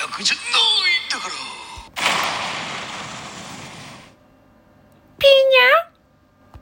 役じゃないんだから。